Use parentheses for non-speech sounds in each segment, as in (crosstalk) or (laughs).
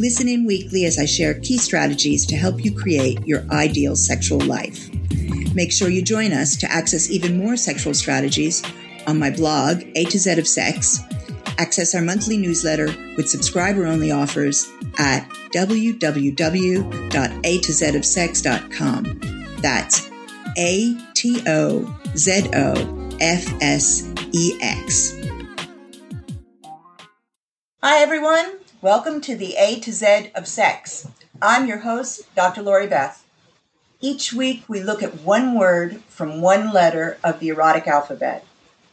Listen in weekly as I share key strategies to help you create your ideal sexual life. Make sure you join us to access even more sexual strategies on my blog, A to Z of Sex. Access our monthly newsletter with subscriber only offers at www.atozofsex.com. That's A T O Z O F S E X. Hi, everyone. Welcome to the A to Z of Sex. I'm your host, Dr. Lori Beth. Each week we look at one word from one letter of the erotic alphabet.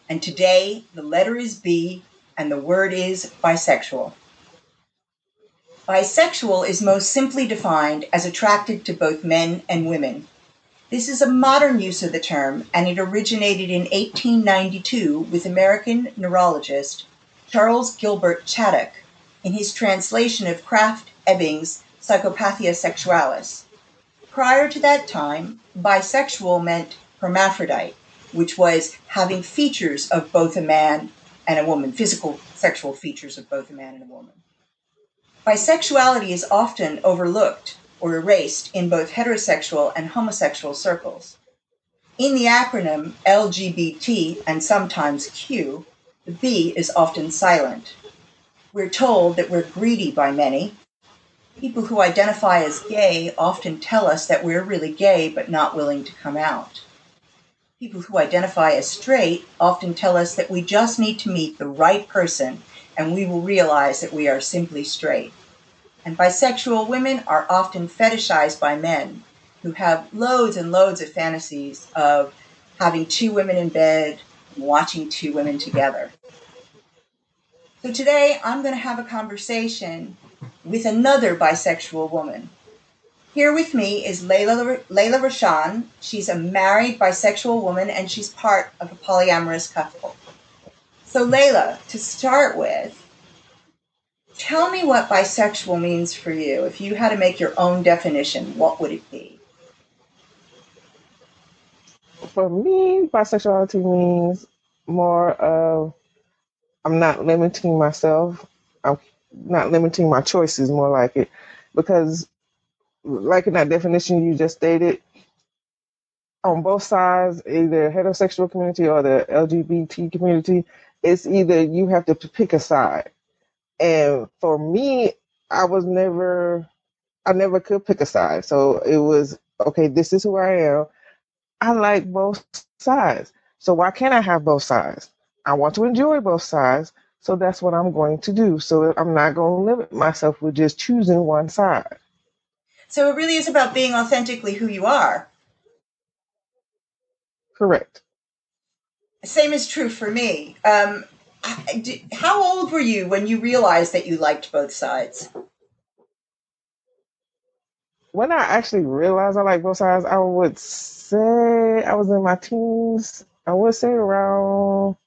And today the letter is B and the word is bisexual. Bisexual is most simply defined as attracted to both men and women. This is a modern use of the term, and it originated in 1892 with American neurologist Charles Gilbert Chaddock in his translation of Krafft Ebing's Psychopathia Sexualis. Prior to that time, bisexual meant hermaphrodite, which was having features of both a man and a woman, physical sexual features of both a man and a woman. Bisexuality is often overlooked or erased in both heterosexual and homosexual circles. In the acronym LGBT and sometimes Q, the B is often silent. We're told that we're greedy by many. People who identify as gay often tell us that we're really gay but not willing to come out. People who identify as straight often tell us that we just need to meet the right person and we will realize that we are simply straight. And bisexual women are often fetishized by men who have loads and loads of fantasies of having two women in bed, watching two women together. So today I'm going to have a conversation with another bisexual woman. Here with me is Layla, Layla Rashaan. She's a married bisexual woman and she's part of a polyamorous couple. So, Layla, to start with, tell me what bisexual means for you. If you had to make your own definition, what would it be? For me, bisexuality means more of I'm not limiting myself. I'm not limiting my choices, more like it, because, like in that definition you just stated, on both sides, either heterosexual community or the LGBT community, it's either you have to pick a side. And for me, I was never, I never could pick a side. So it was okay. This is who I am. I like both sides. So why can't I have both sides? I want to enjoy both sides. So that's what I'm going to do. So I'm not going to limit myself with just choosing one side. So it really is about being authentically who you are. Correct. Same is true for me. Um, how old were you when you realized that you liked both sides? When I actually realized I like both sides, I would say I was in my teens. I would say around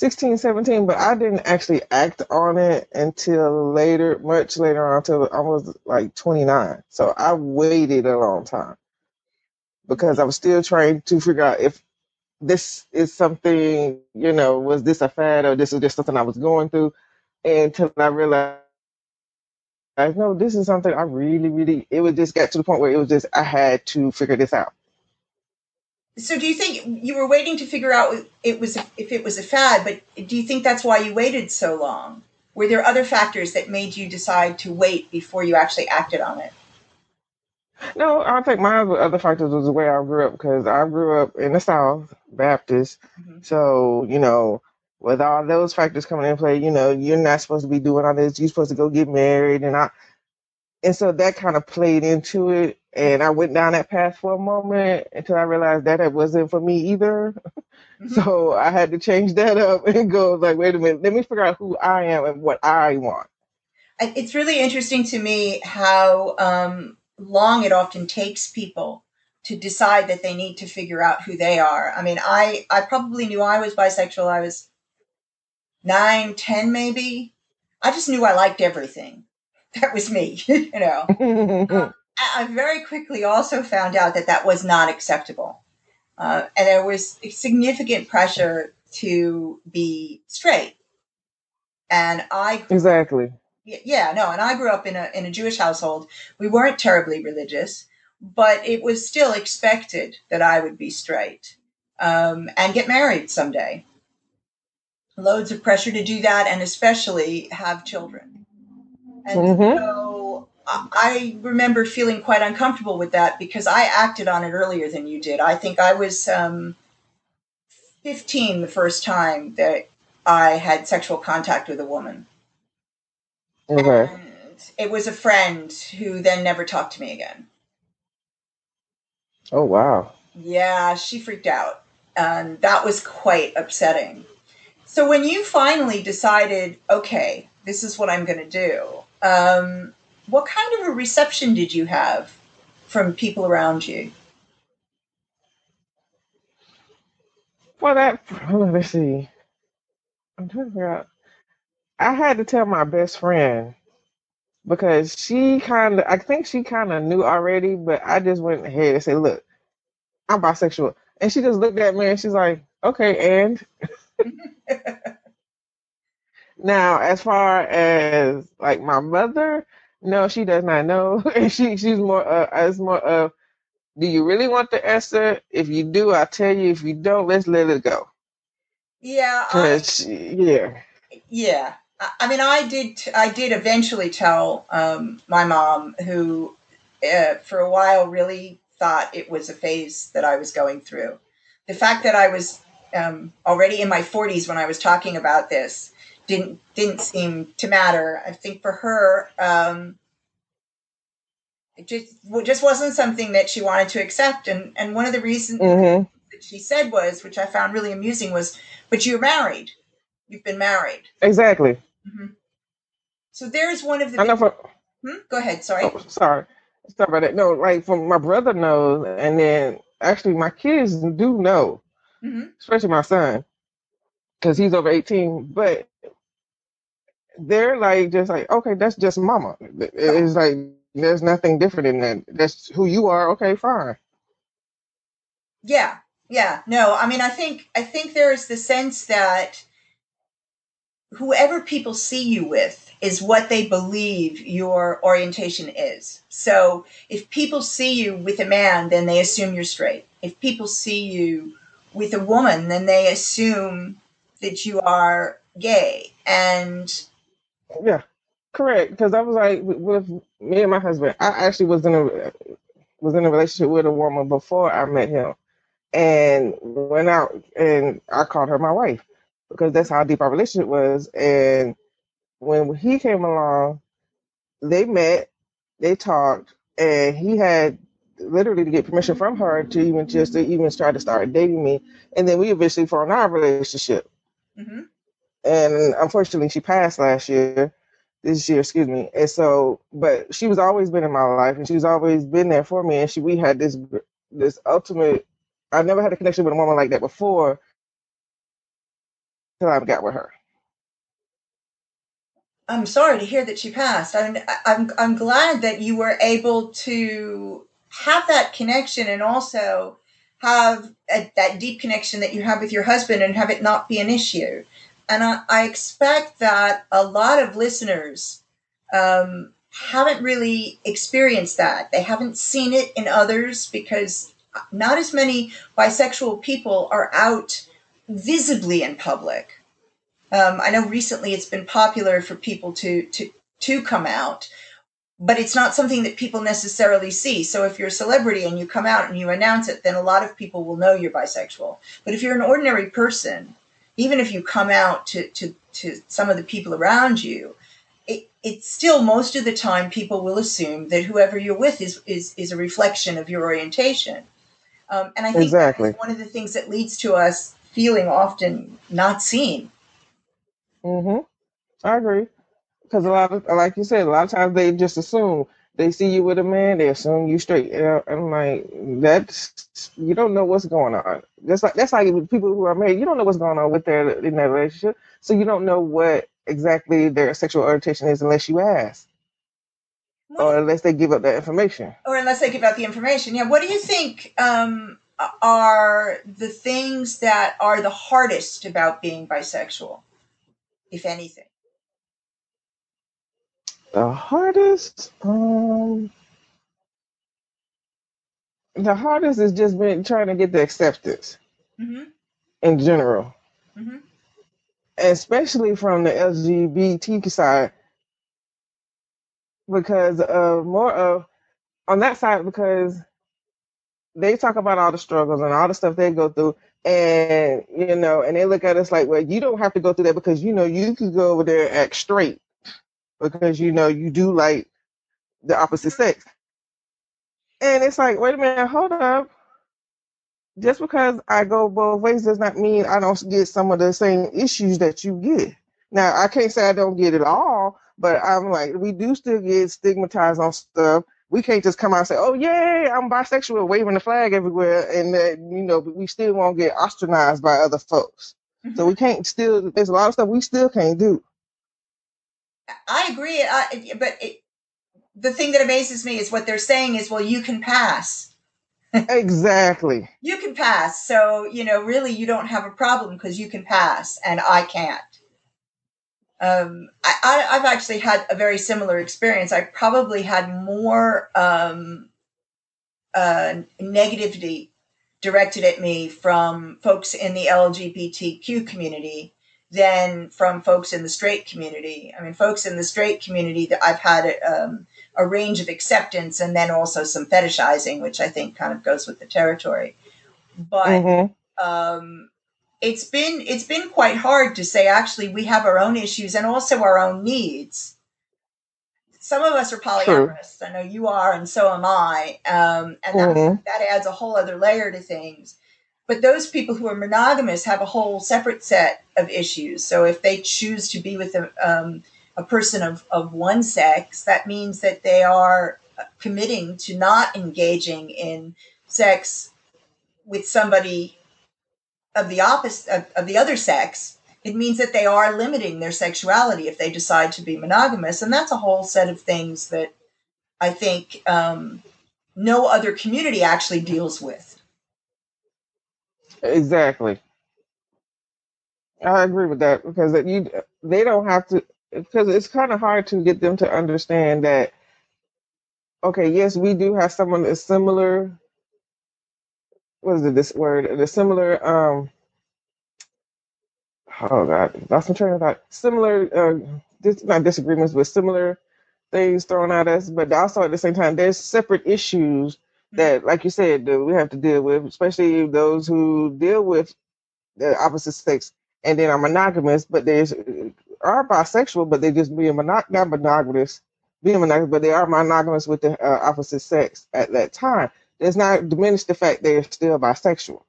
16, 17, but I didn't actually act on it until later, much later on, until I was like 29. So I waited a long time because I was still trying to figure out if this is something, you know, was this a fad or this is just something I was going through until I realized. No, this is something I really, really. It was just got to the point where it was just I had to figure this out. So, do you think you were waiting to figure out it was if it was a fad? But do you think that's why you waited so long? Were there other factors that made you decide to wait before you actually acted on it? No, I think my other factors was the way I grew up because I grew up in the South Baptist. Mm-hmm. So, you know, with all those factors coming in play, you know, you're not supposed to be doing all this. You're supposed to go get married, and I, and so that kind of played into it. And I went down that path for a moment until I realized that it wasn't for me either. (laughs) Mm-hmm. So I had to change that up and go like, wait a minute, let me figure out who I am and what I want. It's really interesting to me how um, long it often takes people to decide that they need to figure out who they are. I mean, I, I probably knew I was bisexual. I was nine, ten, maybe. I just knew I liked everything. (laughs) That was me, (laughs) you know. um, I very quickly also found out that that was not acceptable. Uh, and there was significant pressure to be straight. And I exactly yeah no and i grew up in a in a jewish household we weren't terribly religious but it was still expected that i would be straight um, and get married someday loads of pressure to do that and especially have children and mm-hmm. so I remember feeling quite uncomfortable with that because I acted on it earlier than you did. I think I was um, 15 the first time that I had sexual contact with a woman. Okay. And it was a friend who then never talked to me again. Oh, wow. Yeah, she freaked out. And that was quite upsetting. So when you finally decided, okay, this is what I'm going to do, um, what kind of a reception did you have from people around you? Well, that, let's see. I'm trying to figure out. I had to tell my best friend because she kind of, I think she kind of knew already, but I just went ahead and said, "Look, I'm bisexual," and she just looked at me and she's like, "Okay," and (laughs) now as far as like my mother, no, she does not know, (laughs) and she she's more uh, as more of, "Do you really want the answer? If you do, I'll tell you. If you don't, let's let it go." Yeah, I, yeah, yeah. I mean, I did. I did eventually tell um, my mom, who uh, for a while really thought it was a phase that I was going through. The fact that I was um, already in my 40s when I was talking about this didn't didn't seem to matter. I think for her, um, it just just wasn't something that she wanted to accept. And and one of the reasons mm-hmm. that she said was, which I found really amusing, was, "But you're married. You've been married." Exactly. Mm-hmm. So there's one of the. I know for. Hmm? Go ahead. Sorry. Oh, sorry. Sorry about that. No, like from my brother knows, and then actually my kids do know, mm-hmm. especially my son, because he's over eighteen. But they're like just like okay, that's just mama. It's like there's nothing different in that. That's who you are. Okay, fine. Yeah, yeah. No, I mean, I think I think there is the sense that whoever people see you with is what they believe your orientation is. So if people see you with a man, then they assume you're straight. If people see you with a woman, then they assume that you are gay. And yeah, correct. Because I was like with me and my husband, I actually was in a was in a relationship with a woman before I met him, and went out and I called her my wife because that's how deep our relationship was. And when he came along, they met, they talked, and he had literally to get permission from her to even just to even try to start dating me. And then we eventually formed our relationship. Mm-hmm. And unfortunately, she passed last year, this year, excuse me. And so, but she was always been in my life, and she's always been there for me. And she, we had this this ultimate. I never had a connection with a woman like that before till I got with her. I'm sorry to hear that she passed. I'm, I'm, I'm glad that you were able to have that connection and also have a, that deep connection that you have with your husband and have it not be an issue. And I, I expect that a lot of listeners um, haven't really experienced that. They haven't seen it in others because not as many bisexual people are out visibly in public. Um, I know recently it's been popular for people to to to come out, but it's not something that people necessarily see. So if you're a celebrity and you come out and you announce it, then a lot of people will know you're bisexual. But if you're an ordinary person, even if you come out to to, to some of the people around you, it, it's still most of the time people will assume that whoever you're with is is, is a reflection of your orientation. Um, and I think exactly. one of the things that leads to us feeling often not seen. Mm-hmm. I agree. Because a lot of, like you said, a lot of times they just assume they see you with a man, they assume you straight. And I'm like, that's you don't know what's going on. That's like that's like people who are married. You don't know what's going on with their in that relationship, so you don't know what exactly their sexual orientation is unless you ask What- or unless they give up that information. or unless they give out the information. Yeah. What do you think um, are the things that are the hardest about being bisexual, if anything? The hardest, um, the hardest is just been trying to get the acceptance hmm in general, hmm especially from the LGBT side, because of more of on that side because they talk about all the struggles and all the stuff they go through, and you know, and they look at us like, well, you don't have to go through that because you know you could go over there and act straight because you know you do like the opposite sex. And it's like, wait a minute, hold up. Just because I go both ways does not mean I don't get some of the same issues that you get. Now, I can't say I don't get it all, but I'm like, we do still get stigmatized on stuff. We can't just come out and say, oh, yay, I'm bisexual, waving the flag everywhere. And, that, you know, we still won't get ostracized by other folks. So mm-hmm. we can't still, there's a lot of stuff we still can't do. I agree, I, but it, the thing that amazes me is what they're saying is, well, you can pass. Exactly. You can pass. So, you know, really, you don't have a problem because you can pass and I can't. Um, I, I, I've actually had a very similar experience. I probably had more um, uh, negativity directed at me from folks in the LGBTQ community than from folks in the straight community. I mean, folks in the straight community that I've had um, a range of acceptance and then also some fetishizing, which I think kind of goes with the territory. But hmm um, it's been it's been quite hard to say. Actually, we have our own issues and also our own needs. Some of us are polyamorous. I know you are, and so am I. Um, and that, hmm that adds a whole other layer to things. But those people who are monogamous have a whole separate set of issues. So if they choose to be with a, um, a person of, of one sex, that means that they are committing to not engaging in sex with somebody of the opposite of, of the other sex. It means that they are limiting their sexuality if they decide to be monogamous, and that's a whole set of things that I think um, no other community actually deals with. Exactly. I agree with that because that you they don't have to because it's kind of hard to get them to understand that okay, yes, we do have someone that's similar. What is it? This word, the similar. Um, oh God, lost my train of thought. Similar, uh, dis, not disagreements, but similar things thrown at us. But also at the same time, there's separate issues that, like you said, that we have to deal with, especially those who deal with the opposite sex and then are monogamous, but they are bisexual, but they just being monog- not monogamous, being monogamous, but they are monogamous with the uh, opposite sex at that time. Does not diminish the fact they're still bisexual.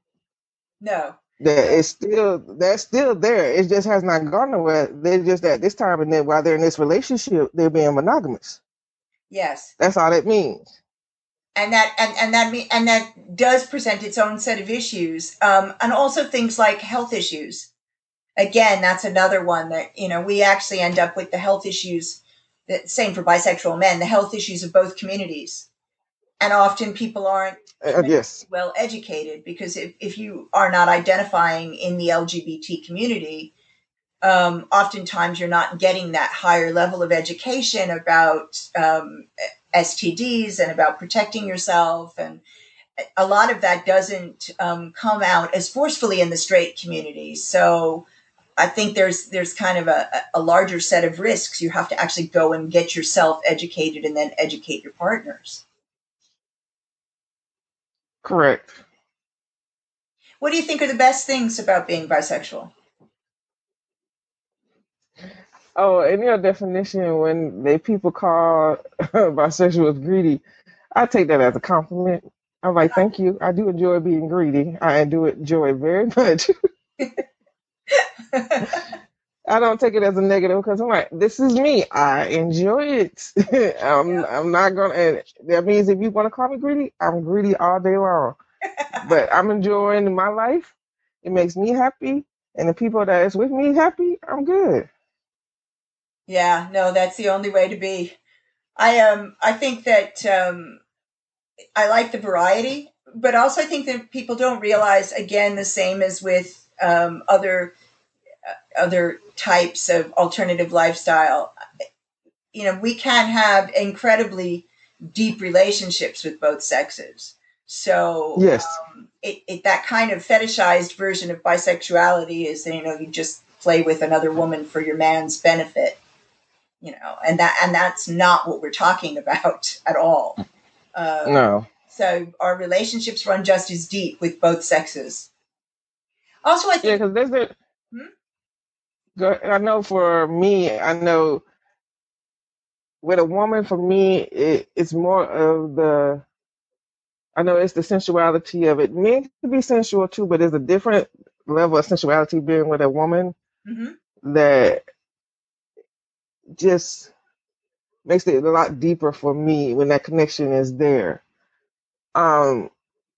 No, That it's still that's still there. It just has not gone nowhere. They're just at this time, and then while they're in this relationship, they're being monogamous. yes, That's all that means. And that and and that me and that does present its own set of issues, um, and also things like health issues. Again, that's another one that you know we actually end up with the health issues. The same for bisexual men, the health issues of both communities, and often people aren't Uh, yes, well educated because if, if you are not identifying in the LGBT community, um, oftentimes you're not getting that higher level of education about um, STDs and about protecting yourself. And a lot of that doesn't um, come out as forcefully in the straight community. So I think there's there's kind of a, a larger set of risks. You have to actually go and get yourself educated and then educate your partners. correct. What do you think are the best things about being bisexual? Oh, in your definition, when they people call (laughs) bisexuals greedy, I take that as a compliment. I'm like, thank you. I do enjoy being greedy. I do enjoy it very (laughs) much. I don't take it as a negative because I'm like, this is me. I enjoy it. (laughs) I'm Yeah. I'm not gonna. And that means if you want to call me greedy, I'm greedy all day long. But I'm enjoying my life. It makes me happy, and the people that is with me happy. I'm good. Yeah, no, that's the only way to be. I um I think that um I like the variety, but also I think that people don't realize again the same as with um, other uh, other types of alternative lifestyle. You know, we can have incredibly deep relationships with both sexes. So Yes, um, it, it that kind of fetishized version of bisexuality is that you know you just play with another woman for your man's benefit you know and that and that's not what we're talking about (laughs) at all um, no, so our relationships run just as deep with both sexes also i yeah, because there's a. Hmm? I know for me, I know with a woman, for me, it, it's more of the. I know it's the sensuality of it. Men can be sensual too, but there's a different level of sensuality being with a woman hmm that just makes it a lot deeper for me when that connection is there. Um,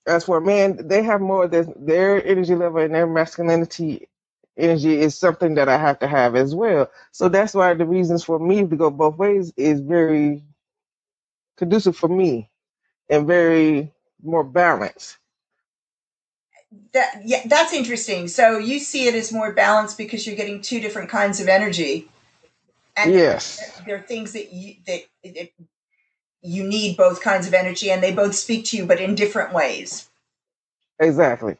as for a man, they have more their their energy level and their masculinity energy is something that I have to have as well. So that's why the reasons for me to go both ways is very conducive for me and very more balanced. that yeah that's interesting so you see it as more balanced because you're getting two different kinds of energy and Yes, there are things that you that, that you need both kinds of energy and they both speak to you but in different ways exactly.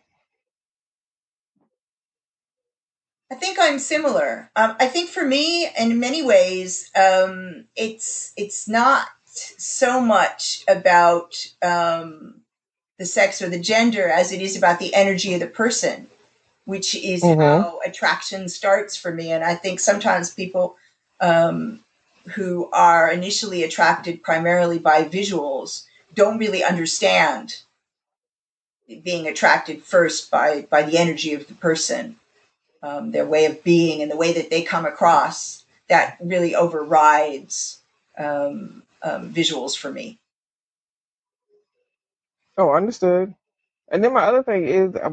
I think I'm similar. Um, I think for me, in many ways, um, it's it's not so much about um, the sex or the gender as it is about the energy of the person, which is hmm how attraction starts for me. And I think sometimes people um, who are initially attracted primarily by visuals don't really understand being attracted first by by the energy of the person um, their way of being and the way that they come across that really overrides um, um, visuals for me. Oh, understood. And then my other thing is uh,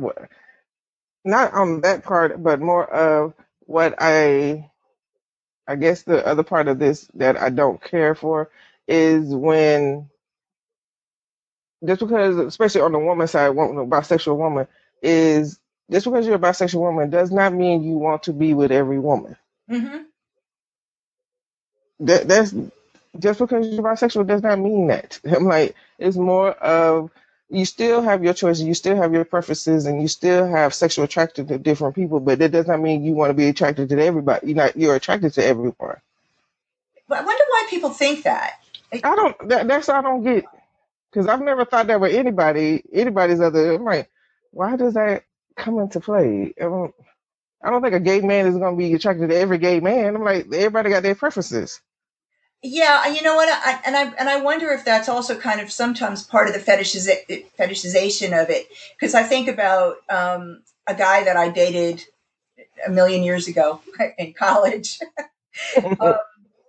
not on that part, but more of what I I guess the other part of this that I don't care for is when just because, especially on the woman side, one, a bisexual woman, is just because you're a bisexual woman does not mean you want to be with every woman. hmm That that's just because you're bisexual does not mean that. (laughs) I'm like, it's more of you still have your choices, you still have your preferences, and you still have sexual attraction to different people, but that does not mean you want to be attracted to everybody. You're not you're attracted to everyone. But I wonder why people think that. Like, I don't that, that's I don't get because I've never thought that with anybody, anybody's other. I'm like, why does that come into play? I don't, I don't think a gay man is going to be attracted to every gay man. I'm like, everybody got their preferences. Yeah, and you know what? I, and I and I wonder if that's also kind of sometimes part of the fetishiza- fetishization of it. Because I think about um, a guy that I dated a million years ago (laughs) in college. (laughs) Um,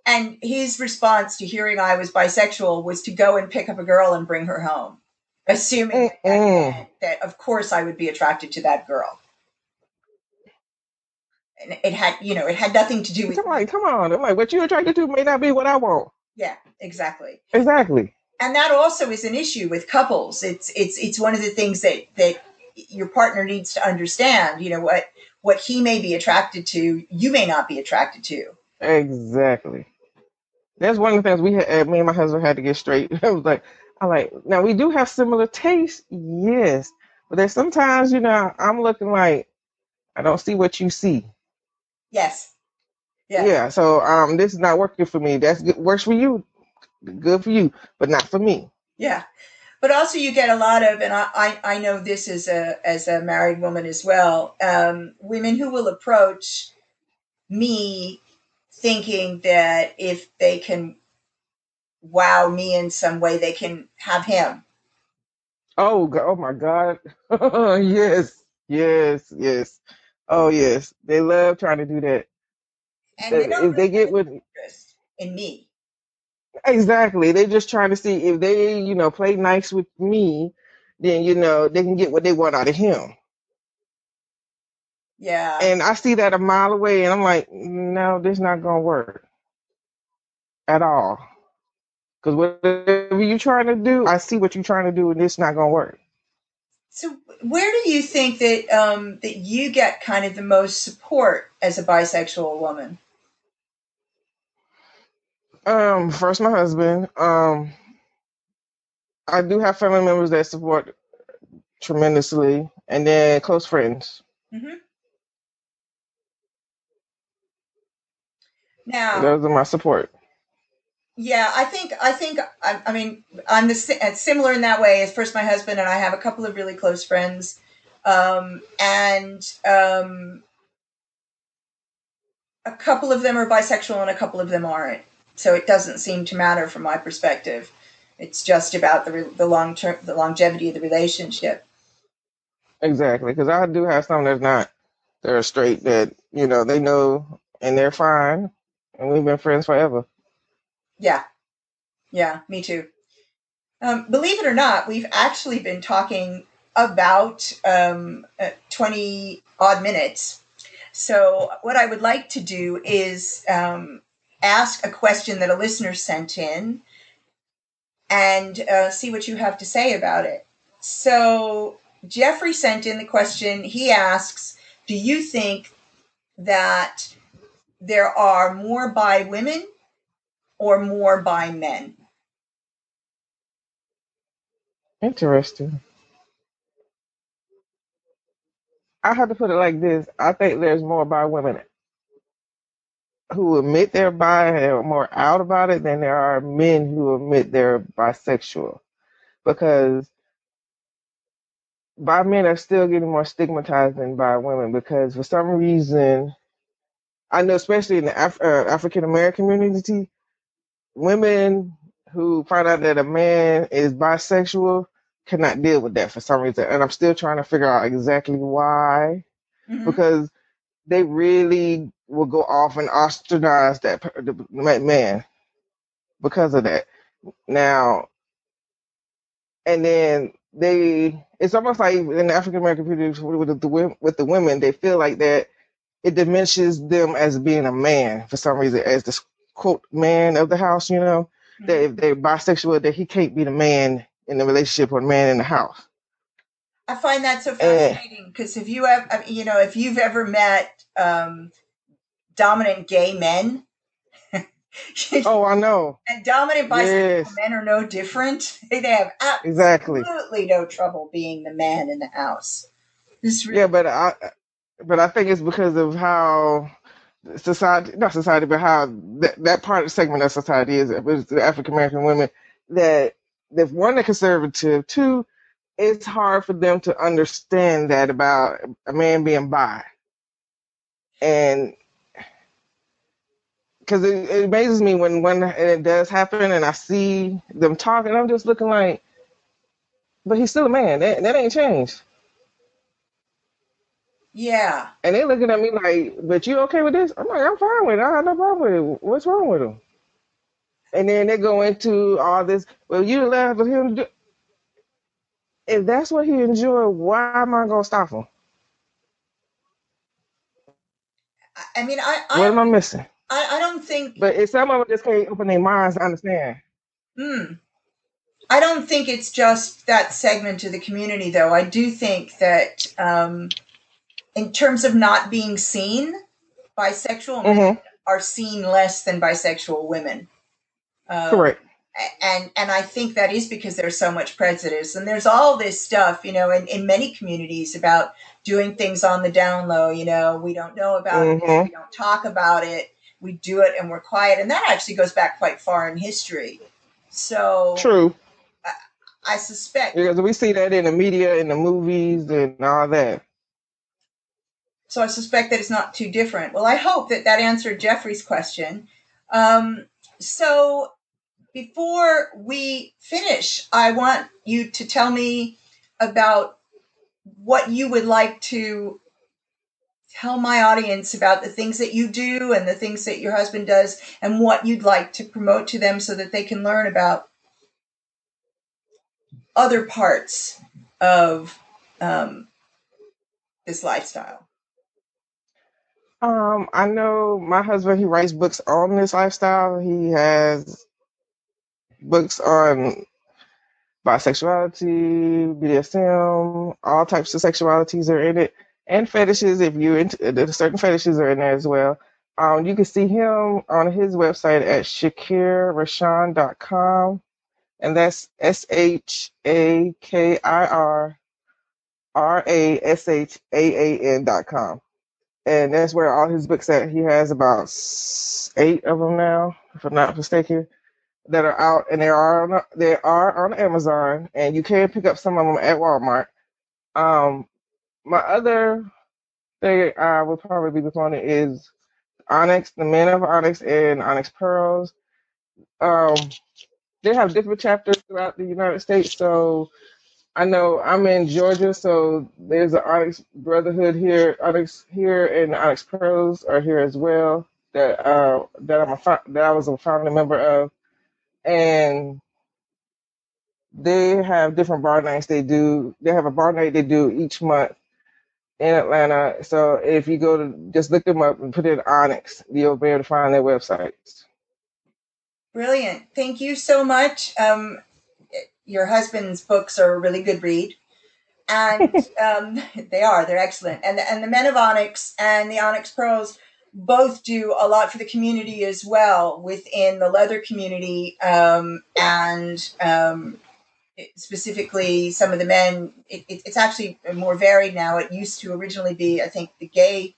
and his response to hearing I was bisexual was to go and pick up a girl and bring her home, assuming that, that of course I would be attracted to that girl. And it had, you know, it had nothing to do with I'm like, come on. I'm like, what you're attracted to may not be what I want. yeah, exactly. Exactly. And that also is an issue with couples. It's it's it's one of the things that that your partner needs to understand. You know what what he may be attracted to, you may not be attracted to. Exactly. That's one of the things we had, eh, me and my husband had to get straight. (laughs) I was like, I like, now we do have similar tastes, yes, but there's sometimes, you know, I'm looking like I don't see what you see. Yes. Yeah. Yeah, so um, this is not working for me. That's good, works for you, good for you, but not for me. Yeah. But also you get a lot of, and I, I, I know this as a as a married woman as well, um, women who will approach me thinking that if they can wow me in some way, they can have him. Oh, oh my God. (laughs) Yes, yes, yes. Oh yes, they love trying to do that. and they don't if they really have get with an interest in me. exactly, they're just trying to see if they, you know, play nice with me, then you know they can get what they want out of him. Yeah. And I see that a mile away, and I'm like, no, this not gonna work at all. Because whatever you're trying to do, I see what you're trying to do, and it's not gonna work. So where do you think that um, that you get kind of the most support as a bisexual woman? Um, first my husband. Um, I do have family members that support tremendously, and then close friends. hmm Now, Those are my support. Yeah, I think I think I, I mean I'm the similar in that way as first my husband and I have a couple of really close friends, um, and um, a couple of them are bisexual and a couple of them aren't. So it doesn't seem to matter from my perspective. It's just about the the long term the longevity of the relationship. Exactly, because I do have some that's not. They're straight that you know they know and they're fine, and we've been friends forever. Yeah, yeah, me too. Um, believe it or not, we've actually been talking about um, uh, 20 odd minutes. So, what I would like to do is um, ask a question that a listener sent in and uh, see what you have to say about it. So, Jeffrey sent in the question. He asks Do you think that there are more bi women or more bi men? Interesting. I have to put it like this. I think there's more bi women who admit they're bi and more out about it than there are men who admit they're bisexual. Because bi men are still getting more stigmatized than bi women because for some reason, I know especially in the Af- uh, African American community, women who find out that a man is bisexual cannot deal with that for some reason. And I'm still trying to figure out exactly why hmm because they really will go off and ostracize that the man because of that. Now, and then they it's almost like in the African American community with the with the women they feel like that it diminishes them as being a man for some reason as the quote man of the house you know that if they're bisexual that he can't be the man in the relationship or the man in the house I find that so fascinating because if you have, you know, if you've ever met um, dominant gay men, oh I know (laughs) and dominant bisexual yes men are no different. (laughs) They have exactly absolutely no trouble being the man in the house. This yeah really, but I but I think it's because of how society not society but how that, that part of the segment of society is the African American women that if one they're conservative. Two it's hard for them to understand that about a man being bi. And because it, it amazes me when when it does happen and I see them talking I'm just looking like but he's still a man. That, that ain't changed yeah. and they looking at me like but you okay with this? I'm like I'm fine with it. I have no problem with it. What's wrong with them? and then they go into all this well you for him. To do if that's what he enjoyed why am I gonna stop him? I, I mean, I, what am I missing? I, I don't think, but if some of them just can't open their minds to understand. Hmm, I don't think it's just that segment of the community, though. I do think that um, in terms of not being seen, bisexual men mm-hmm are seen less than bisexual women. Um, correct and and I think that is because there's so much prejudice and there's all this stuff, you know, in, in many communities about doing things on the down low, you know, we don't know about it, mm-hmm we don't talk about it, we do it and we're quiet. And that actually goes back quite far in history. So true I, I suspect because we see that in the media in the movies and all that So I suspect that it's not too different. Well, I hope that that answered Jeffrey's question. Um, so before we finish, I want you to tell me about what you would like to tell my audience about the things that you do and the things that your husband does and what you'd like to promote to them so that they can learn about other parts of um, this lifestyle? Um, I know my husband, he writes books on this lifestyle. He has books on bisexuality, BDSM, all types of sexualities are in it, and fetishes. If you into certain fetishes are in there as well. Um, you can see him on his website at shakirrashaan.com, and that's S H A K I R R A S H A A N dot com, and that's where all his books at. He has about eight of them now, if I'm not mistaken that are out, and they are on they are on Amazon, and you can pick up some of them at Walmart. Um, my other thing I would probably be promoting is Onyx, the Men of Onyx, and Onyx Pearls. Um, they have different chapters throughout the United States, so I know I'm in Georgia, so there's an Onyx Brotherhood here, Onyx here, and Onyx Pearls are here as well. That uh, that I'm a that I was a founding member of and they have different bar nights they do. They have a bar night they do each month in Atlanta. So if you go to just look them up and put in Onyx, you'll be able to find their websites. Brilliant. Thank you so much. Um, your husband's books are a really good read. And (laughs) um, they are, they're excellent. And, and the Men of Onyx and the Onyx Pearls both do a lot for the community as well within the leather community um, and um, specifically some of the men it, it, it's actually more varied now it used to originally be i think the gay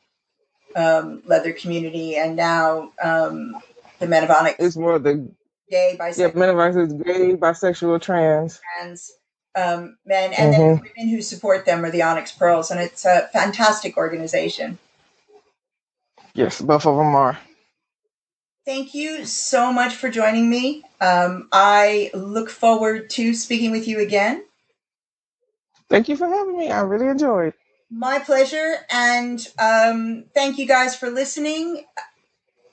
um, leather community and now um, the men of onyx It's more the gay yeah, bisexual men of is gay, bisexual, trans. trans um, men and then hmm women who support them are the onyx pearls and it's a fantastic organization Yes, both of them are. Thank you so much for joining me. Um, I look forward to speaking with you again. Thank you for having me. I really enjoyed. My pleasure. And um, thank you guys for listening.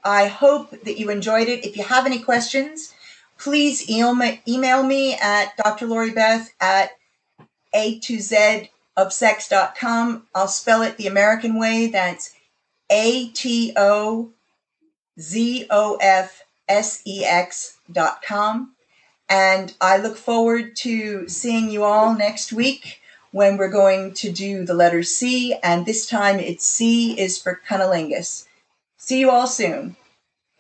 I hope that you enjoyed it. If you have any questions, please email me, at Dr. Lori Beth at A to Z of sex.com. I'll spell it the American way. That's A T O Z O F S E X dot com. And I look forward to seeing you all next week when we're going to do the letter C. And this time it's C is for cunnilingus. See you all soon.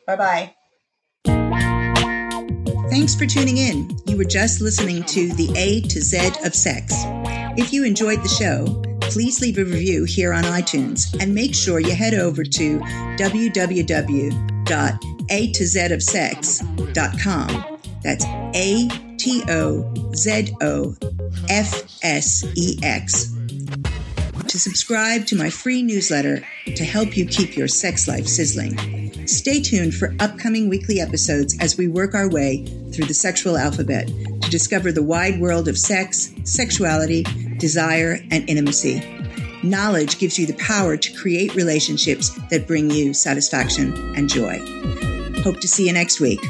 Bye bye. Thanks for tuning in. You were just listening to the A to Z of Sex. If you enjoyed the show, please leave a review here on iTunes and make sure you head over to www.atozofsex.com. That's A T O Z O F S E X. To subscribe to my free newsletter to help you keep your sex life sizzling. Stay tuned for upcoming weekly episodes as we work our way through the sexual alphabet to discover the wide world of sex, sexuality, desire, and intimacy. Knowledge gives you the power to create relationships that bring you satisfaction and joy. Hope to see you next week.